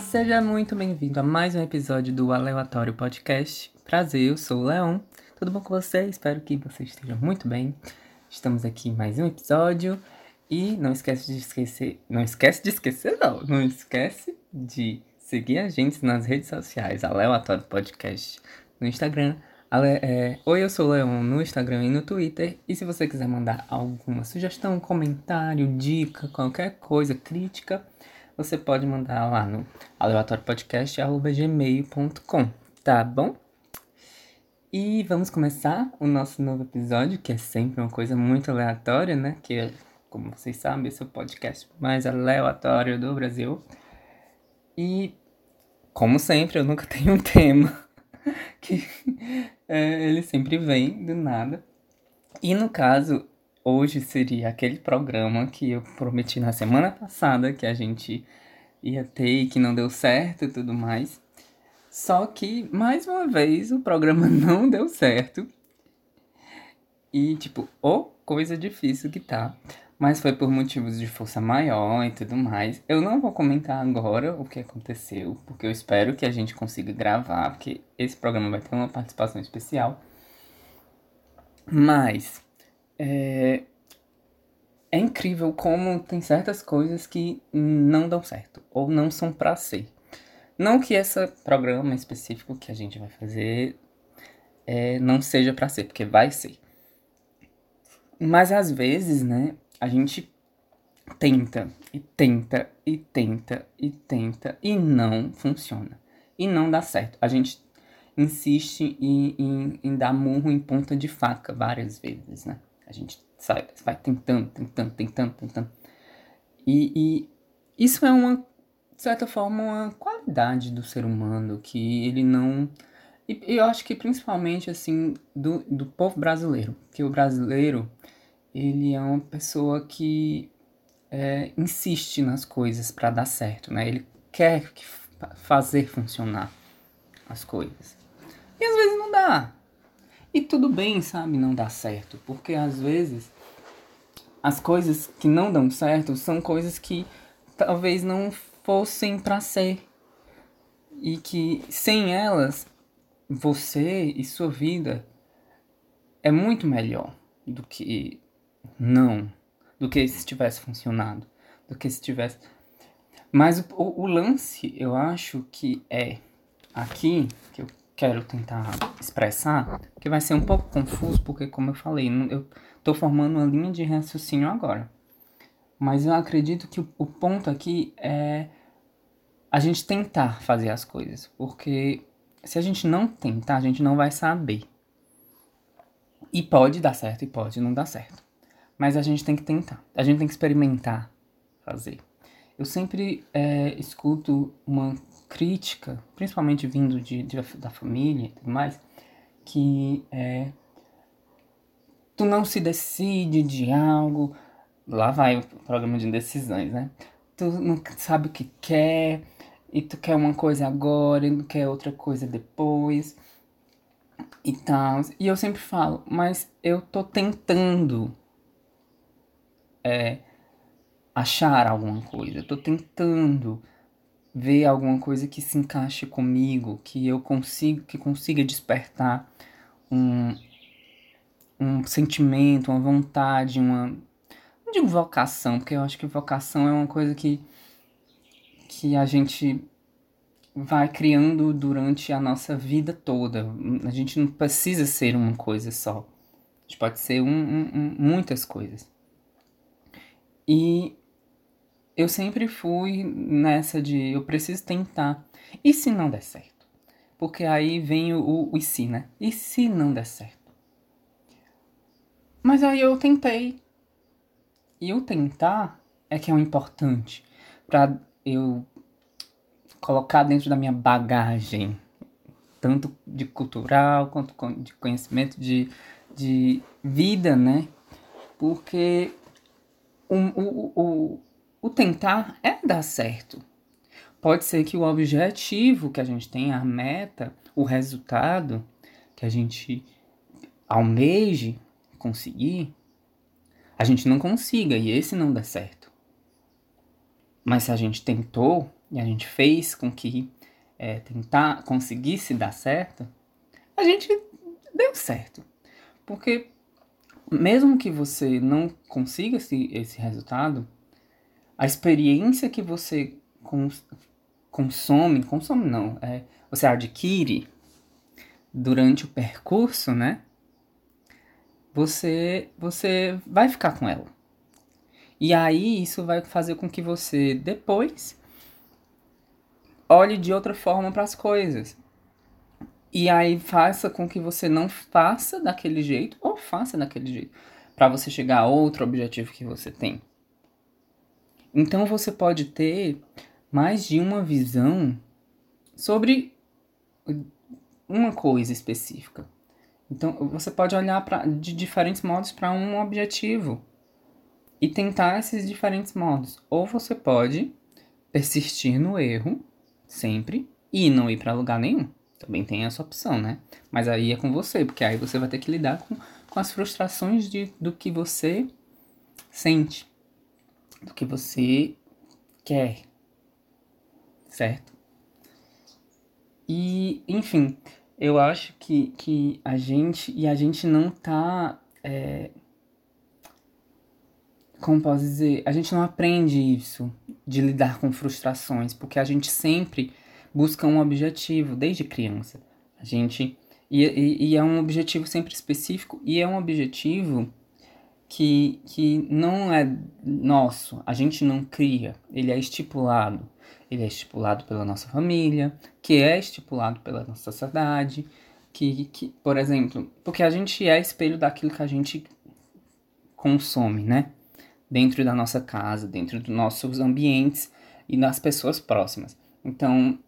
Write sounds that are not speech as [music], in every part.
Seja muito bem-vindo a mais um episódio do Aleatório Podcast. Prazer, eu sou o Leão. Tudo bom com você? Espero que você esteja muito bem. Estamos aqui em mais um episódio e não esquece de esquecer, não esquece de esquecer não, não esquece de seguir a gente nas redes sociais, Aleatório Podcast no Instagram, Ale, é, Oi, eu sou o Leon no Instagram e no Twitter. E se você quiser mandar alguma sugestão, comentário, dica, qualquer coisa, crítica, você pode mandar lá no aleatóriopodcast.gmail.com, tá bom? E vamos começar o nosso novo episódio, que é sempre uma coisa muito aleatória, né? Que, como vocês sabem, esse é o podcast mais aleatório do Brasil. E, como sempre, eu nunca [laughs] tenho um tema que é, ele sempre vem do nada. E no caso, hoje seria aquele programa que eu prometi na semana passada que a gente ia ter e que não deu certo e tudo mais. Só que, mais uma vez, o programa [laughs] não deu certo. E, tipo, oh, coisa difícil que tá mas foi por motivos de força maior e tudo mais. Eu não vou comentar agora o que aconteceu, porque eu espero que a gente consiga gravar, porque esse programa vai ter uma participação especial. Mas é, é incrível como tem certas coisas que não dão certo ou não são para ser. Não que esse programa específico que a gente vai fazer é, não seja para ser, porque vai ser. Mas às vezes, né, a gente tenta e tenta e tenta e tenta e não funciona. E não dá certo. A gente insiste em, em, em dar murro em ponta de faca várias vezes, né? A gente sai, vai tentando, tentando, tentando, tentando. E, e isso é uma, de certa forma, uma qualidade do ser humano que ele não. E eu acho que principalmente, assim, do, do povo brasileiro. Que o brasileiro, ele é uma pessoa que é, insiste nas coisas para dar certo, né? Ele quer fazer funcionar as coisas. E às vezes não dá. E tudo bem, sabe, não dá certo, porque às vezes as coisas que não dão certo são coisas que talvez não fossem para ser. E que sem elas você e sua vida é muito melhor do que não. Do que se tivesse funcionado. Do que se tivesse. Mas o, o, lance, eu acho que é aqui, que eu quero tentar expressar, que vai ser um pouco confuso, porque, como eu falei, eu tô formando uma linha de raciocínio agora. Mas eu acredito que o, o ponto aqui é a gente tentar fazer as coisas. Porque se a gente não tentar, a gente não vai saber. E pode dar certo e pode não dar certo. Mas a gente tem que tentar, a gente tem que experimentar fazer. Eu sempre é, escuto uma crítica, principalmente vindo de, de, da família e tudo mais, que é tu não se decide de algo, lá vai o programa de decisões, né? Tu não sabe o que quer, e tu quer uma coisa agora, e não quer outra coisa depois, e tal. E eu sempre falo, mas eu tô tentando é, achar alguma coisa. Eu tô tentando ver alguma coisa que se encaixe comigo, que eu consiga, que consiga despertar um, um sentimento, uma vontade, uma não digo vocação, porque eu acho que vocação é uma coisa que que a gente vai criando durante a nossa vida toda. A gente não precisa ser uma coisa só. A gente pode ser um, um, um, muitas coisas. E eu sempre fui nessa de eu preciso tentar. E se não der certo? Porque aí vem o, o, e se, né? E se não der certo? Mas aí eu tentei. E o tentar é que é o importante. Pra eu colocar dentro da minha bagagem, tanto de cultural quanto de conhecimento de, de vida, né? Porque o, o, o tentar é dar certo. Pode ser que o objetivo que a gente tem, a meta, o resultado que a gente almeje conseguir, a gente não consiga e esse não dá certo. Mas se a gente tentou, e a gente fez com que é, tentar conseguisse dar certo, a gente deu certo. Porque mesmo que você não consiga esse, esse resultado, a experiência que você cons consome, consome não, é, você adquire durante o percurso, né? Você, você vai ficar com ela. E aí isso vai fazer com que você depois olhe de outra forma para as coisas. E aí faça com que você não faça daquele jeito ou faça daquele jeito para você chegar a outro objetivo que você tem. Então você pode ter mais de uma visão sobre uma coisa específica. Então você pode olhar pra, de diferentes modos para um objetivo e tentar esses diferentes modos. Ou você pode persistir no erro sempre e não ir para lugar nenhum. Também tem essa opção, né? Mas aí é com você, porque aí você vai ter que lidar com, com as frustrações de, do que você sente, do que você quer, certo? E, enfim, eu acho que, que a gente, e a gente não tá, é, como posso dizer, a gente não aprende isso, de lidar com frustrações, porque a gente sempre busca um objetivo desde criança. A gente e, e, e, é um objetivo sempre específico e é um objetivo que, que não é nosso, a gente não cria, ele é estipulado. Ele é estipulado pela nossa família, que é estipulado pela nossa sociedade, que, que, por exemplo, porque a gente é espelho daquilo que a gente consome, né? Dentro da nossa casa, dentro dos nossos ambientes e nas pessoas próximas. Então,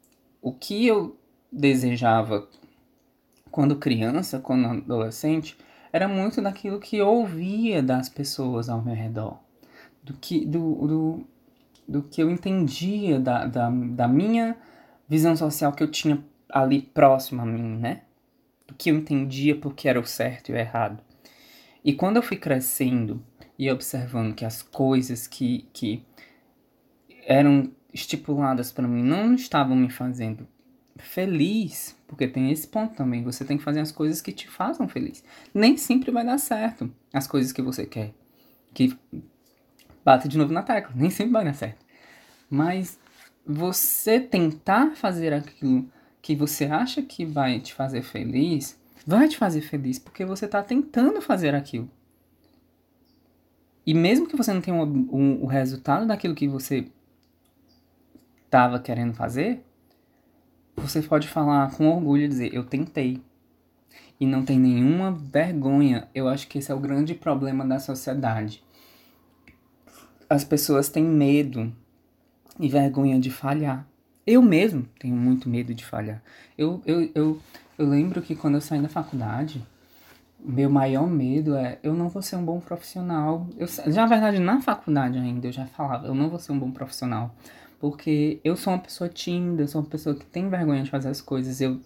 o que eu desejava quando criança, quando adolescente, era muito daquilo que eu ouvia das pessoas ao meu redor, do que, do, do, do que eu entendia da, da, da minha visão social que eu tinha ali próximo a mim, né? Do que eu entendia porque era o certo e o errado. E quando eu fui crescendo e observando que as coisas que, que eram estipuladas para mim não estavam me fazendo feliz, porque tem esse ponto também, você tem que fazer as coisas que te façam feliz. Nem sempre vai dar certo as coisas que você quer. Que bate de novo na tecla, nem sempre vai dar certo. Mas você tentar fazer aquilo que você acha que vai te fazer feliz, vai te fazer feliz porque você está tentando fazer aquilo. E mesmo que você não tenha o um, um, um, resultado daquilo que você estava querendo fazer, você pode falar com orgulho e dizer: Eu tentei. E não tem nenhuma vergonha. Eu acho que esse é o grande problema da sociedade. As pessoas têm medo e vergonha de falhar. Eu mesmo tenho muito medo de falhar. Eu, eu, eu, eu lembro que quando eu saí da faculdade, meu maior medo é eu não vou ser um bom profissional. Eu, já, na verdade, na faculdade ainda eu já falava, eu não vou ser um bom profissional. Porque eu sou uma pessoa tímida, eu sou uma pessoa que tem vergonha de fazer as coisas. Eu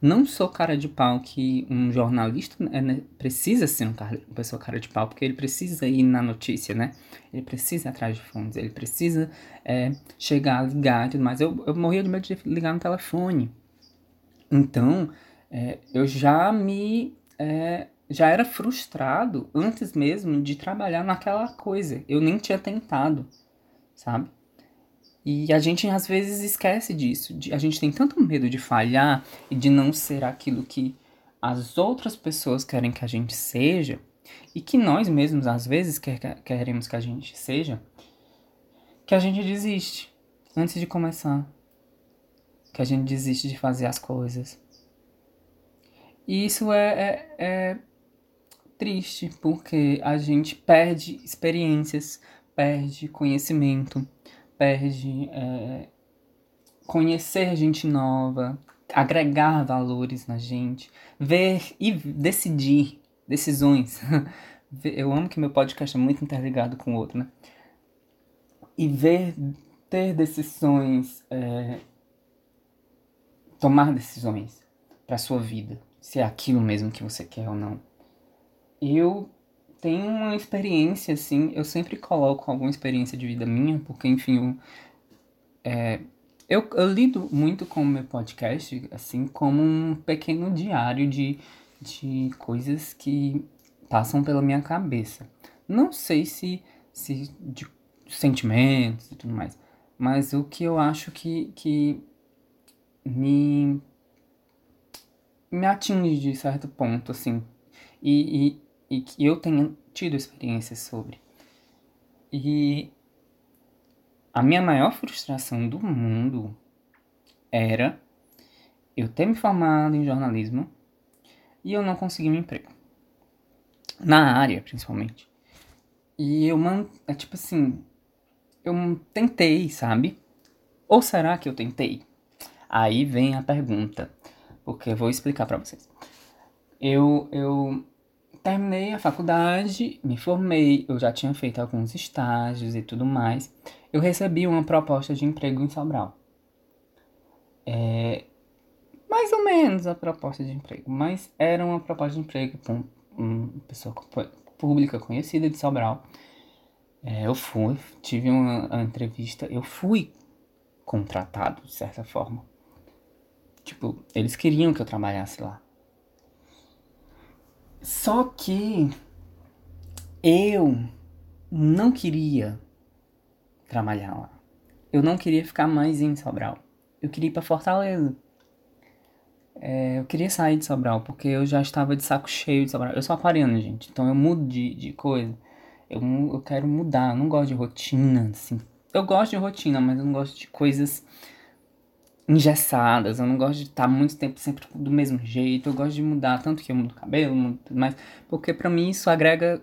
não sou cara de pau que um jornalista é, né, precisa ser um cara, uma pessoa cara de pau, porque ele precisa ir na notícia, né? Ele precisa ir atrás de fontes, ele precisa é, chegar, ligar e tudo mais. Eu, eu morria de medo de ligar no telefone. Então, é, eu já me. É, já era frustrado antes mesmo de trabalhar naquela coisa. Eu nem tinha tentado, sabe? E a gente às vezes esquece disso. De, a gente tem tanto medo de falhar e de não ser aquilo que as outras pessoas querem que a gente seja e que nós mesmos às vezes quer, queremos que a gente seja, que a gente desiste antes de começar. Que a gente desiste de fazer as coisas. E isso é, é, é triste, porque a gente perde experiências, perde conhecimento, perde é, conhecer gente nova, agregar valores na gente, ver e decidir decisões. [laughs] Eu amo que meu podcast é muito interligado com o outro, né? E ver, ter decisões, é, tomar decisões para sua vida, se é aquilo mesmo que você quer ou não. Eu tem uma experiência, assim, eu sempre coloco alguma experiência de vida minha, porque, enfim, eu, é, eu, eu lido muito com o meu podcast, assim, como um pequeno diário de, de coisas que passam pela minha cabeça. Não sei se, se de sentimentos e tudo mais, mas o que eu acho que, que me, me atinge de certo ponto, assim, e, e, que eu tenha tido experiências sobre. E a minha maior frustração do mundo era eu ter me formado em jornalismo e eu não consegui um emprego. Na área, principalmente. E eu, man... é tipo assim, eu tentei, sabe? Ou será que eu tentei? Aí vem a pergunta, porque eu vou explicar para vocês. Eu, eu terminei a faculdade, me formei, eu já tinha feito alguns estágios e tudo mais. Eu recebi uma proposta de emprego em Sobral. É, mais ou menos a proposta de emprego, mas era uma proposta de emprego com uma pessoa pública conhecida de Sobral. É, eu fui, tive uma, uma entrevista, eu fui contratado de certa forma. Tipo, eles queriam que eu trabalhasse lá. Só que eu não queria trabalhar lá. Eu não queria ficar mais em Sobral. Eu queria ir para Fortaleza. É, eu queria sair de Sobral, porque eu já estava de saco cheio de Sobral. Eu sou aquariano, gente, então eu mudo de, de coisa. Eu, eu quero mudar, eu não gosto de rotina, assim. Eu gosto de rotina, mas eu não gosto de coisas engessadas. Eu não gosto de estar muito tempo sempre do mesmo jeito. Eu gosto de mudar, tanto que eu mudo o cabelo, mudo tudo mais. Porque para mim isso agrega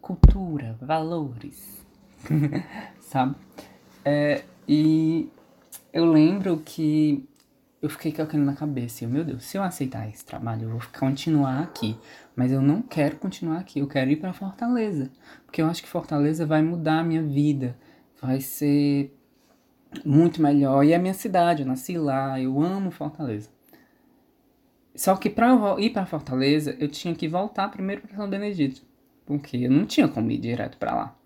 cultura, valores. [laughs] Sabe? É, e eu lembro que eu fiquei aquilo na cabeça. Eu, meu Deus, se eu aceitar esse trabalho, eu vou continuar aqui. Mas eu não quero continuar aqui. Eu quero ir para Fortaleza. Porque eu acho que Fortaleza vai mudar a minha vida. Vai ser muito melhor. E é a minha cidade, eu nasci lá, eu amo Fortaleza. Só que para ir para Fortaleza, eu tinha que voltar primeiro para São Benedito, porque eu não tinha como ir direto para lá.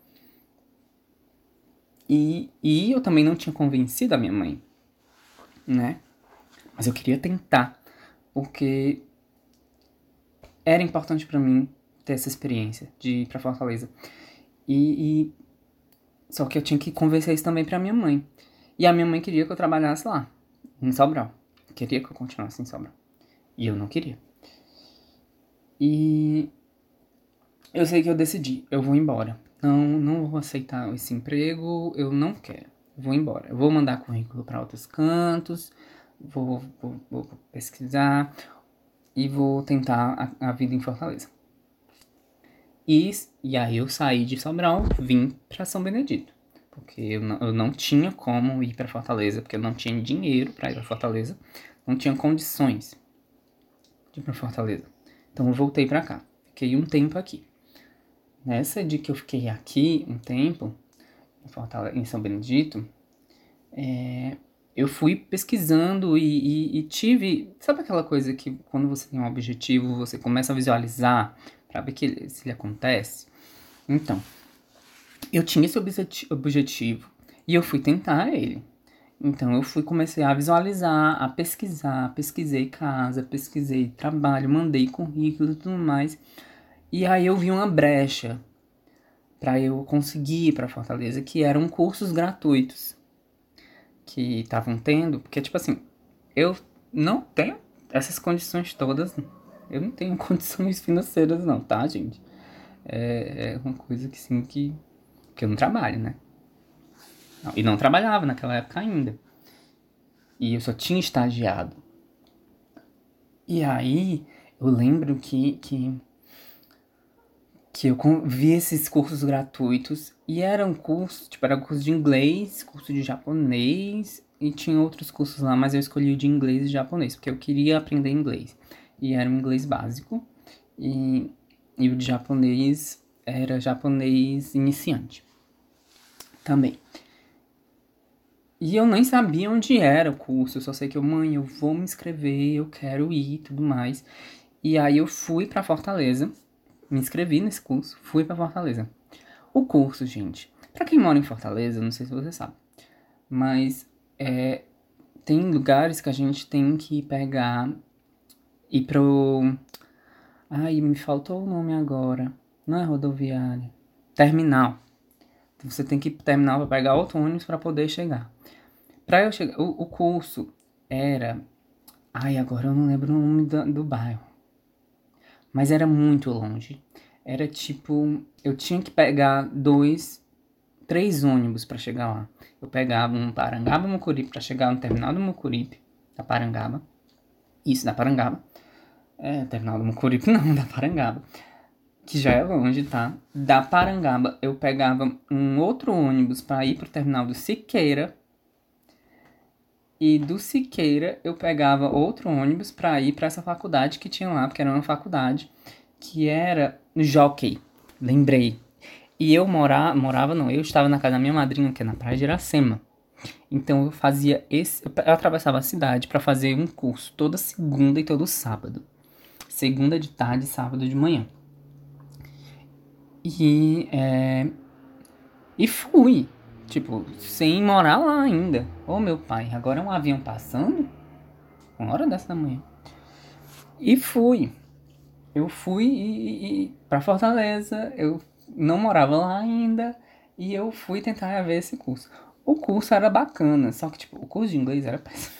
E, e eu também não tinha convencido a minha mãe, né? Mas eu queria tentar, porque era importante para mim ter essa experiência de ir para Fortaleza. E, e, só que eu tinha que convencer isso também para minha mãe. E a minha mãe queria que eu trabalhasse lá, em Sobral. Queria que eu continuasse em Sobral. E eu não queria. E eu sei que eu decidi, eu vou embora. Não, não vou aceitar esse emprego, eu não quero. Vou embora. Eu vou mandar currículo para outros cantos, vou, vou, vou, pesquisar e vou tentar a, a vida em Fortaleza. E, e aí eu saí de Sobral, vim para São Benedito porque eu não, eu não tinha como ir para Fortaleza, porque eu não tinha dinheiro para ir para Fortaleza, não tinha condições de ir para Fortaleza. Então eu voltei para cá, fiquei um tempo aqui. Nessa de que eu fiquei aqui um tempo, em, Fortaleza, em São Benedito, é, eu fui pesquisando e, e, e, tive. Sabe aquela coisa que quando você tem um objetivo, você começa a visualizar para ver que, se ele acontece? Então, eu tinha esse objetivo e eu fui tentar ele. Então eu fui comecei a visualizar, a pesquisar, pesquisei casa, pesquisei trabalho, mandei currículo e tudo mais. E aí eu vi uma brecha para eu conseguir ir para Fortaleza, que eram cursos gratuitos que estavam tendo, porque tipo assim, eu não tenho essas condições todas, eu não tenho [laughs] condições financeiras não, tá, gente? É, é uma coisa que sim que porque eu não trabalho, né? Não, e não trabalhava naquela época ainda. E eu só tinha estagiado. E aí eu lembro que, que, que eu vi esses cursos gratuitos e eram cursos, tipo, era curso de inglês, curso de japonês e tinha outros cursos lá, mas eu escolhi o de inglês e japonês, porque eu queria aprender inglês. E era um inglês básico e, e o de japonês era japonês iniciante também. E eu nem sabia onde era o curso, eu só sei que eu, mãe, eu vou me inscrever, eu quero ir e tudo mais. E aí eu fui para Fortaleza, me inscrevi nesse curso, fui para Fortaleza. O curso, gente, para quem mora em Fortaleza, não sei se você sabe, mas é, tem lugares que a gente tem que pegar e pro. Ai, me faltou o nome agora. Não é rodoviária. Terminal. Você tem que terminal para pegar outro ônibus para poder chegar. Para eu chegar, o, o, curso era, ai, agora eu não lembro o nome do, do bairro. Mas era muito longe. Era tipo, eu tinha que pegar dois, três ônibus para chegar lá. Eu pegava um Parangaba Mucuripe para chegar no terminal do Mucuripe, da Parangaba. Isso, da Parangaba. É, terminal do Mucuripe [laughs] não, da Parangaba que já é longe, tá? Da Parangaba, eu pegava um outro ônibus para ir pro terminal do Siqueira. E do Siqueira eu pegava outro ônibus para ir para essa faculdade que tinha lá, porque era uma faculdade que era no Jockey. Lembrei. E eu morava, morava não, eu estava na casa da minha madrinha, que é na Praia de Iracema. Então eu fazia esse, eu atravessava a cidade para fazer um curso toda segunda e todo sábado. Segunda de tarde sábado de manhã. E, é, e fui, tipo, sem morar lá ainda. Ô meu pai, agora é um avião passando? Uma hora dessa da manhã. E fui. Eu fui e, e, pra Fortaleza, eu não morava lá ainda, e eu fui tentar ver esse curso. O curso era bacana, só que tipo, o curso de inglês era péssimo.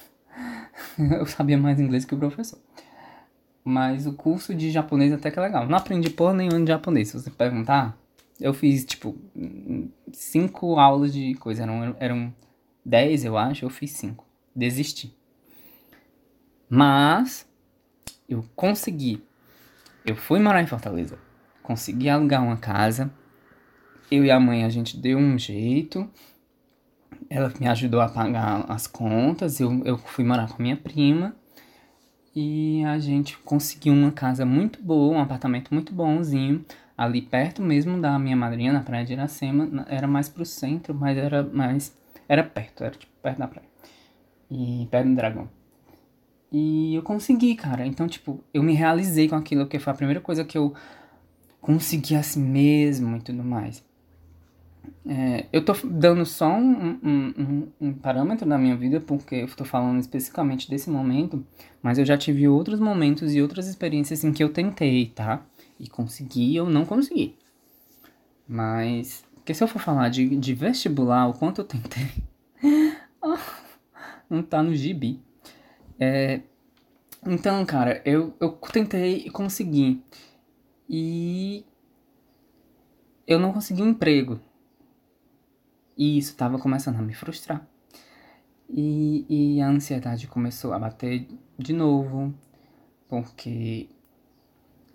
[laughs] eu sabia mais inglês que o professor. Mas o curso de japonês até que é legal. Não aprendi porra nenhuma de japonês. Se você perguntar, eu fiz, tipo, cinco aulas de coisa. Eram, eram dez, eu acho. Eu fiz cinco. Desisti. Mas, eu consegui. Eu fui morar em Fortaleza. Consegui alugar uma casa. Eu e a mãe, a gente deu um jeito. Ela me ajudou a pagar as contas. Eu, eu fui morar com a minha prima e a gente conseguiu uma casa muito boa, um apartamento muito bonzinho, ali perto mesmo da minha madrinha, na praia de Iracema. Era mais pro centro, mas era mais. Era perto, era tipo perto da praia. E perto do dragão. E eu consegui, cara. Então, tipo, eu me realizei com aquilo, que foi a primeira coisa que eu consegui assim mesmo e tudo mais. É, eu tô dando só um, um, um, um, parâmetro da minha vida, porque eu tô falando especificamente desse momento, mas eu já tive outros momentos e outras experiências em que eu tentei, tá? E consegui ou não consegui. Mas, porque se eu for falar de, de vestibular, o quanto eu tentei, [laughs] não tá no gibi. É, então, cara, eu, eu tentei e consegui. E eu não consegui um emprego e isso estava começando a me frustrar. E, e a ansiedade começou a bater de novo, porque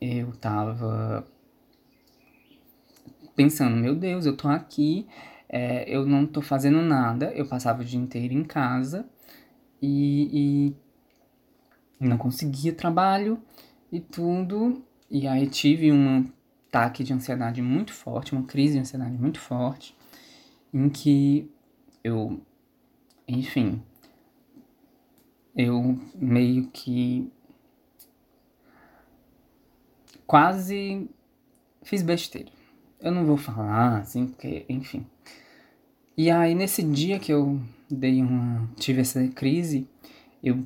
eu tava pensando, meu Deus, eu tô aqui, é, eu não tô fazendo nada, eu passava o dia inteiro em casa e, e não conseguia trabalho e tudo. E aí tive um ataque de ansiedade muito forte, uma crise de ansiedade muito forte em que eu, enfim, eu meio que quase fiz besteira. Eu não vou falar assim, porque, enfim. E aí nesse dia que eu dei uma. tive essa crise, eu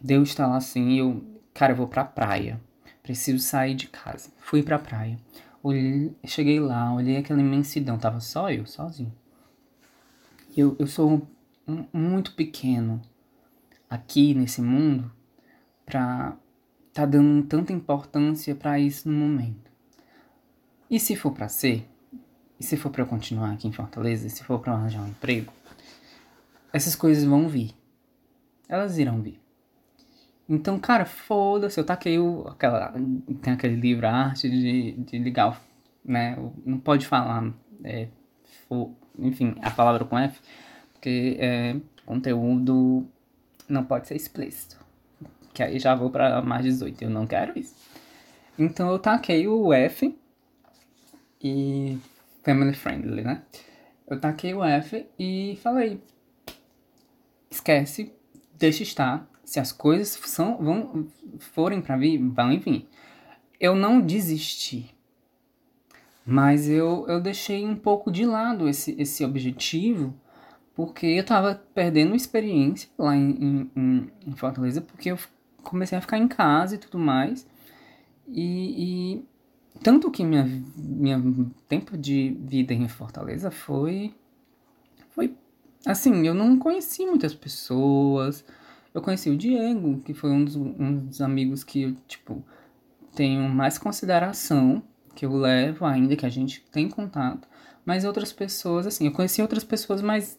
deu lá assim, eu, cara, eu vou pra praia. Preciso sair de casa. Fui pra praia. Olhei, cheguei lá, olhei aquela imensidão, tava só eu, sozinho. Eu, eu sou um, muito pequeno aqui nesse mundo pra tá dando tanta importância para isso no momento. E se for para ser, e se for para eu continuar aqui em Fortaleza, e se for para arranjar um emprego, essas coisas vão vir. Elas irão vir. Então, cara, foda-se, eu taquei o, aquela, tem aquele livro, a arte de, de ligar, né, não pode falar, é, enfim, a palavra com F, porque é, conteúdo não pode ser explícito. Que aí já vou para mais 18, eu não quero isso. Então eu taquei o F e family friendly, né? Eu taquei o F e falei: esquece, deixa estar. Se as coisas são, vão, forem para vir, vão vir. Eu não desisti. Mas eu, eu deixei um pouco de lado esse, esse objetivo porque eu tava perdendo experiência lá em, em, em Fortaleza, porque eu comecei a ficar em casa e tudo mais. E, e tanto que minha, minha tempo de vida em Fortaleza foi. Foi. Assim, eu não conheci muitas pessoas. Eu conheci o Diego, que foi um dos, um dos amigos que eu, tipo, tenho mais consideração, que eu levo ainda, que a gente tem contato. Mas outras pessoas, assim, eu conheci outras pessoas, mas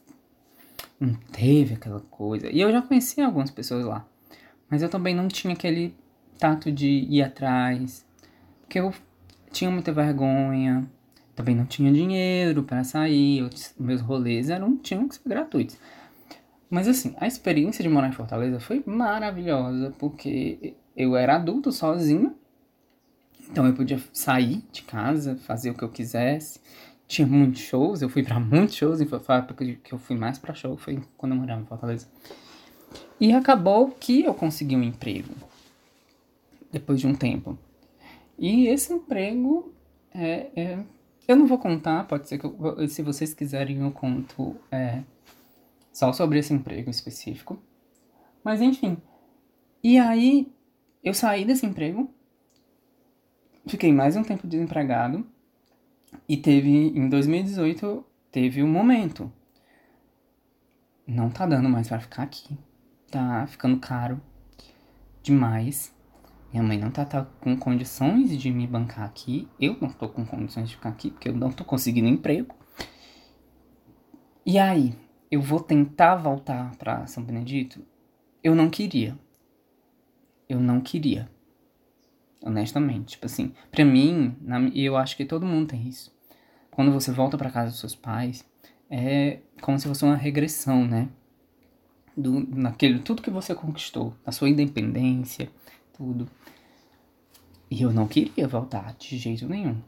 não teve aquela coisa. E eu já conheci algumas pessoas lá. Mas eu também não tinha aquele tato de ir atrás. Porque eu tinha muita vergonha, também não tinha dinheiro para sair, os meus rolês eram, tinham que ser gratuitos. Mas assim, a experiência de morar em Fortaleza foi maravilhosa, porque eu era adulto sozinho, então eu podia sair de casa, fazer o que eu quisesse. Tinha muitos shows, eu fui para [laughs] muitos shows, e foi a época que eu fui mais para show, foi quando eu morava em Fortaleza. E acabou que eu consegui um emprego depois de um tempo. E esse emprego é, é, eu não vou contar, pode ser que eu, se vocês quiserem eu conto é, só sobre esse emprego específico. Mas enfim. E aí eu saí desse emprego, fiquei mais um tempo desempregado e teve em 2018 teve um momento. Não tá dando mais para ficar aqui. Tá ficando caro demais. Minha mãe não tá, tá, com condições de me bancar aqui. Eu não tô com condições de ficar aqui, porque eu não tô conseguindo emprego. E aí, eu vou tentar voltar para São Benedito? Eu não queria. Eu não queria. Honestamente, tipo assim, pra mim, na, eu acho que todo mundo tem isso. Quando você volta para casa dos seus pais, é como se fosse uma regressão, né? Do, naquele, tudo que você conquistou, a sua independência, tudo. E eu não queria voltar de jeito nenhum.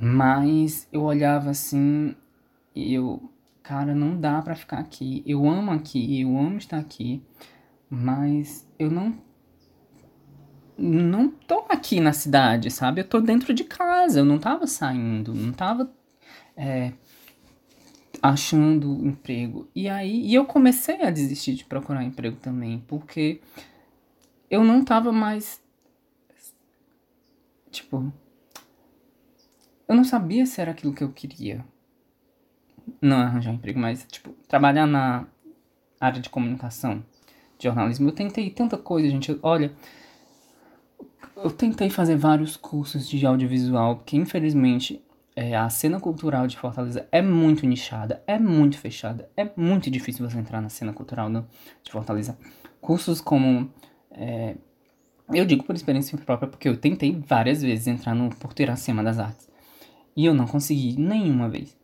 Mas eu olhava assim e eu, cara, não dá para ficar aqui. Eu amo aqui, eu amo estar aqui, mas eu não não tô aqui na cidade, sabe? Eu tô dentro de casa, eu não tava saindo, não tava é, achando emprego. E aí e eu comecei a desistir de procurar emprego também, porque eu não tava mais Tipo, eu não sabia se era aquilo que eu queria. Não arranjar emprego, mas, tipo, trabalhar na área de comunicação, de jornalismo. Eu tentei tanta coisa, gente. Olha, eu tentei fazer vários cursos de audiovisual, porque infelizmente é, a cena cultural de Fortaleza é muito nichada, é muito fechada, é muito difícil você entrar na cena cultural de Fortaleza. Cursos como é, eu digo por experiência própria porque eu tentei várias vezes entrar no Porteiracema das Artes. E eu não consegui nenhuma vez.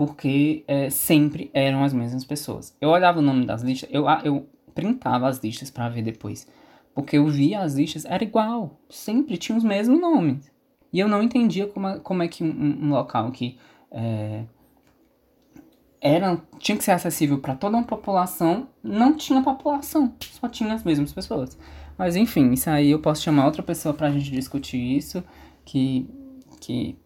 Porque é, sempre eram as mesmas pessoas. Eu olhava o nome das listas, eu, eu printava as listas para ver depois. Porque eu via as listas, era igual. Sempre tinha os mesmos nomes. E eu não entendia como, como é que um, um local que é, era, tinha que ser acessível para toda uma população, não tinha população. Só tinha as mesmas pessoas. Mas enfim, isso aí eu posso chamar outra pessoa pra gente discutir isso, que, que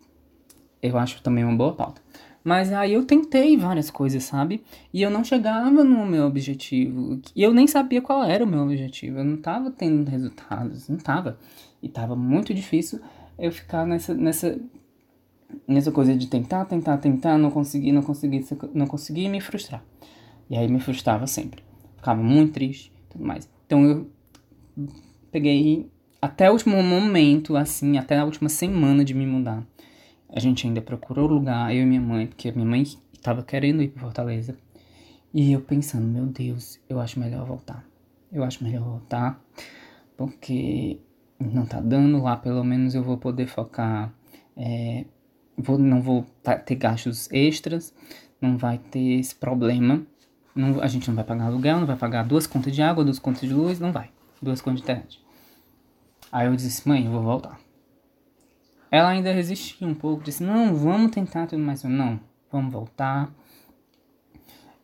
eu acho também uma boa pauta. Mas aí eu tentei várias coisas, sabe? E eu não chegava no meu objetivo. E eu nem sabia qual era o meu objetivo. Eu não tava tendo resultados, não tava. E tava muito difícil eu ficar nessa, nessa, nessa coisa de tentar, tentar, tentar, não conseguir, não conseguir, não conseguir me frustrar. E aí me frustrava sempre. Ficava muito triste tudo mais. Então eu peguei até o último momento, assim, até a última semana de me mudar. A gente ainda procurou lugar, eu e minha mãe, porque minha mãe estava querendo ir para Fortaleza. E eu pensando, meu Deus, eu acho melhor voltar. Eu acho melhor voltar, porque não tá dando lá, pelo menos eu vou poder focar. É, vou, não vou ter gastos extras, não vai ter esse problema. Não, a gente não vai pagar aluguel, não vai pagar duas contas de água, duas contas de luz, não vai duas contas de internet. Aí eu disse, mãe, eu vou voltar. Ela ainda resistiu um pouco, disse, não, vamos tentar tudo mais. Não, vamos voltar.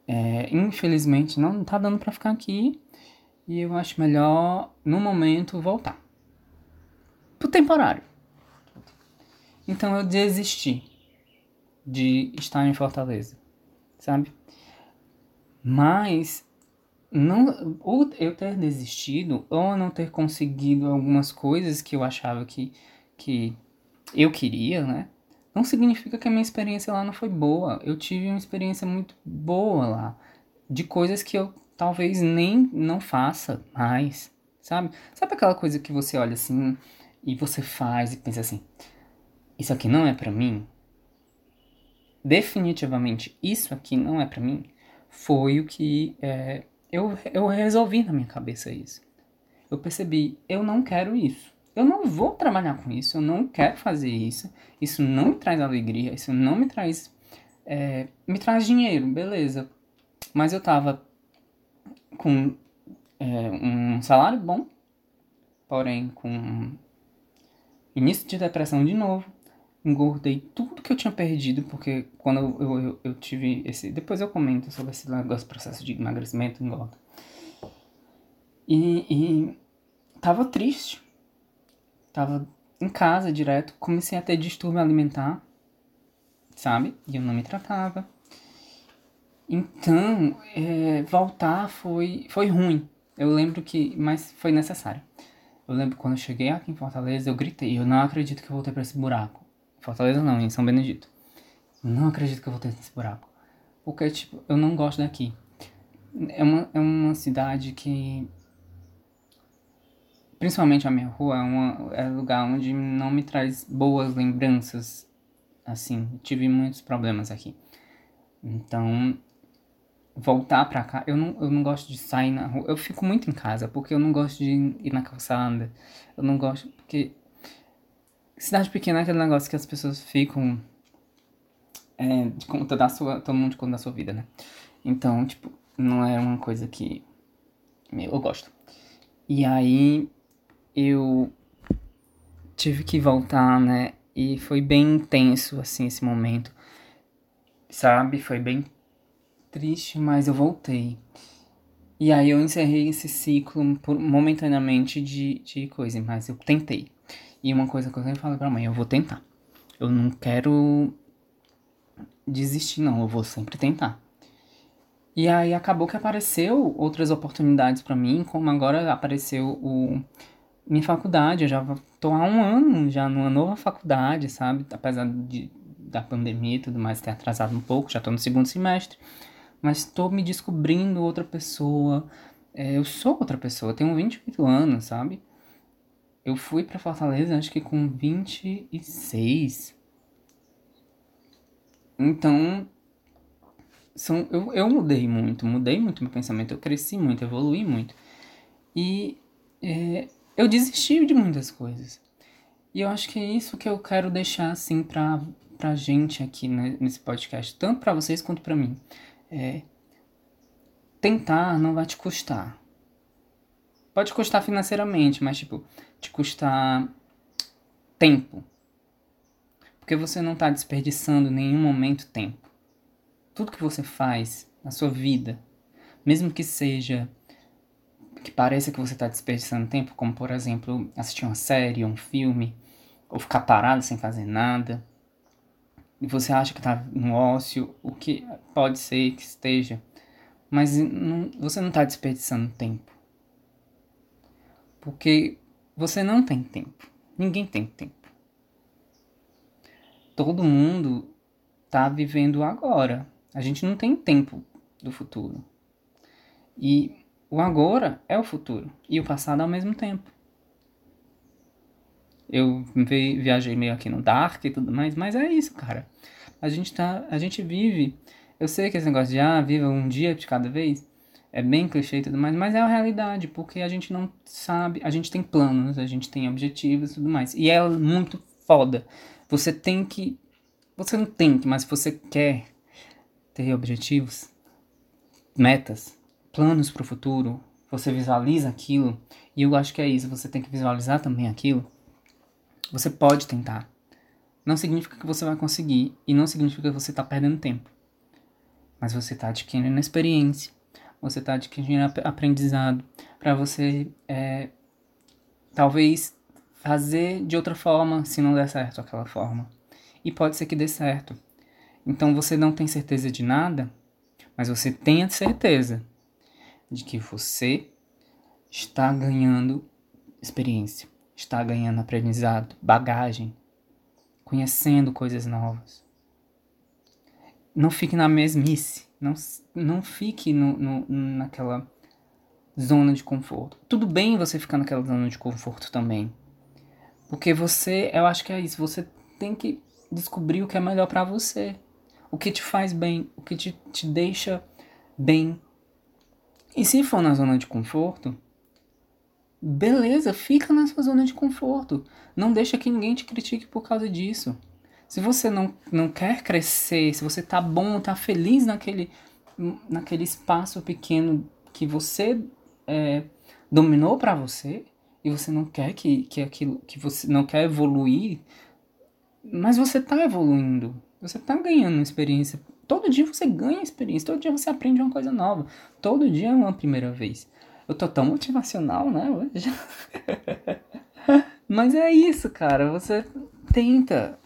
É, infelizmente não tá dando para ficar aqui. E eu acho melhor, no momento, voltar. Pro temporário. Então eu desisti de estar em Fortaleza, sabe? Mas não, ou eu ter desistido, ou não ter conseguido algumas coisas que eu achava que, que eu queria, né? Não significa que a minha experiência lá não foi boa. Eu tive uma experiência muito boa lá. De coisas que eu talvez nem não faça mais, sabe? Sabe aquela coisa que você olha assim e você faz e pensa assim: isso aqui não é para mim? Definitivamente, isso aqui não é para mim. Foi o que é, eu, eu resolvi na minha cabeça isso. Eu percebi, eu não quero isso. Eu não vou trabalhar com isso, eu não quero fazer isso. Isso não me traz alegria, isso não me traz. É, me traz dinheiro, beleza. Mas eu tava com é, um salário bom, porém com início de depressão de novo. Engordei tudo que eu tinha perdido, porque quando eu, eu, eu tive esse. Depois eu comento sobre esse negócio, processo de emagrecimento, engorda. E, e tava triste. Tava em casa direto, comecei a ter distúrbio alimentar, sabe? E eu não me tratava. Então, é, voltar foi, foi ruim. Eu lembro que, mas foi necessário. Eu lembro quando eu cheguei aqui em Fortaleza, eu gritei, eu não acredito que eu voltei para esse buraco. Fortaleza não, em São Benedito. Não acredito que eu voltei nesse buraco. Porque, tipo, eu não gosto daqui. É uma, é uma cidade que. Principalmente a minha rua é, uma, é um lugar onde não me traz boas lembranças. Assim, tive muitos problemas aqui. Então, voltar pra cá, eu não, eu não gosto de sair na rua. Eu fico muito em casa, porque eu não gosto de ir na calçada. Eu não gosto, porque. Cidade pequena é aquele negócio que as pessoas ficam. É, de conta da sua. Todo mundo de conta da sua vida, né? Então, tipo, não é uma coisa que. Eu gosto. E aí. Eu. Tive que voltar, né? E foi bem intenso, assim, esse momento. Sabe? Foi bem triste, mas eu voltei. E aí eu encerrei esse ciclo por, momentaneamente de, de coisa, mas eu tentei. E uma coisa que eu sempre falo pra mãe, eu vou tentar. Eu não quero desistir, não, eu vou sempre tentar. E aí acabou que apareceu outras oportunidades para mim, como agora apareceu o minha faculdade, eu já tô há um ano já numa nova faculdade, sabe? Apesar de, da pandemia e tudo mais ter atrasado um pouco, já tô no segundo semestre mas estou me descobrindo outra pessoa. É, eu sou outra pessoa, tenho 28 anos, sabe? Eu fui para Fortaleza acho que com 26. Então, são, eu, eu mudei muito, mudei muito meu pensamento, eu cresci muito, evolui muito. E é, eu desisti de muitas coisas. E eu acho que é isso que eu quero deixar assim pra, pra gente aqui né, nesse podcast, tanto para vocês quanto para mim é, tentar não vai te custar. Pode custar financeiramente, mas tipo, te custar tempo. Porque você não está desperdiçando em nenhum momento tempo. Tudo que você faz na sua vida, mesmo que seja que pareça que você está desperdiçando tempo, como por exemplo assistir uma série, um filme, ou ficar parado sem fazer nada, e você acha que está no ócio, o que pode ser que esteja, mas não, você não está desperdiçando tempo. Porque você não tem tempo. Ninguém tem tempo. Todo mundo está vivendo agora. A gente não tem tempo do futuro. E o agora é o futuro. E o passado ao mesmo tempo. Eu viajei meio aqui no Dark e tudo mais, mas é isso, cara. A gente tá. A gente vive. Eu sei que esse negócio de ah, viva um dia de cada vez é bem clichê e tudo mais, mas é a realidade, porque a gente não sabe, a gente tem planos, a gente tem objetivos e tudo mais. E é muito foda. Você tem que. Você não tem que, mas você quer ter objetivos, metas, planos para o futuro, você visualiza aquilo, e eu acho que é isso, você tem que visualizar também aquilo você pode tentar. Não significa que você vai conseguir e não significa que você está perdendo tempo. Mas você está adquirindo experiência, você está adquirindo aprendizado para você é, talvez fazer de outra forma se não der certo aquela forma. E pode ser que dê certo. Então você não tem certeza de nada, Mas você tenha certeza de que você está ganhando experiência, está ganhando aprendizado, bagagem, conhecendo coisas novas. Não fique na mesmice, não, não fique no, no, naquela zona de conforto. Tudo bem você ficar naquela zona de conforto também. Porque você, eu acho que é isso, você tem que descobrir o que é melhor para você. O que te faz bem, o que te, te deixa bem. E se for na zona de conforto, beleza, fica na sua zona de conforto. Não deixa que ninguém te critique por causa disso. Se você não, não quer crescer, se você tá bom, tá feliz naquele, naquele espaço pequeno que você é, dominou para você, e você não quer que, que aquilo que você não quer evoluir, mas você tá evoluindo. Você tá ganhando experiência. Todo dia você ganha experiência, todo dia você aprende uma coisa nova. Todo dia é uma primeira vez. Eu tô tão motivacional, né, hoje. [laughs] Mas é isso, cara. Você tenta.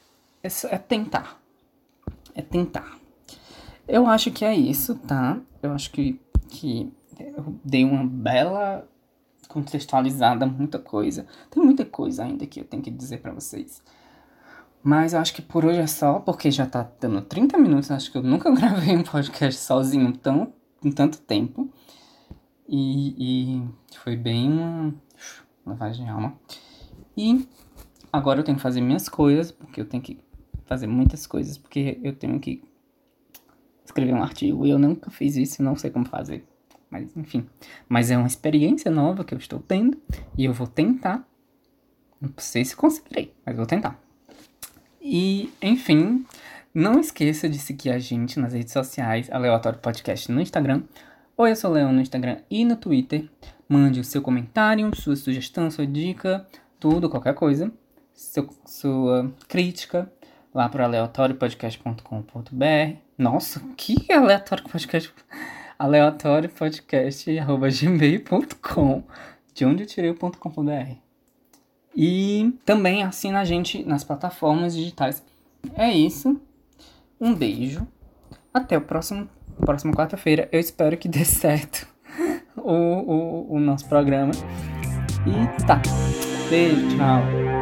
É, é tentar. É tentar. Eu acho que é isso, tá? Eu acho que, que eu dei uma bela contextualizada, muita coisa. Tem muita coisa ainda que eu tenho que dizer para vocês. Mas acho que por hoje é só, porque já tá dando 30 minutos. Acho que eu nunca [laughs] gravei um podcast sozinho tão, em tanto tempo. E, e foi bem uma lavagem de alma. E agora eu tenho que fazer minhas coisas, porque eu tenho que fazer muitas coisas, porque eu tenho que escrever um artigo e eu nunca fiz isso, não sei como fazer. Mas enfim, mas é uma experiência nova que eu estou tendo e eu vou tentar. Não sei se conseguirei, mas vou tentar. E enfim, não esqueça de seguir a gente nas redes sociais, Aleatório Podcast no Instagram, Oi, eu sou o Leão no Instagram e no Twitter. Mande o seu comentário, sua sugestão, sua dica, tudo, qualquer coisa. Seu, sua crítica lá para aleatóriopodcast.com.br. Nossa, que aleatório podcast? aleatóriopodcast.gmail.com De onde eu tirei o .com.br. E também assina a gente nas plataformas digitais. É isso. Um beijo. Até o próximo próxima quarta-feira. Eu espero que dê [laughs] certo o, o, o nosso programa. E tá. Beijo, tchau.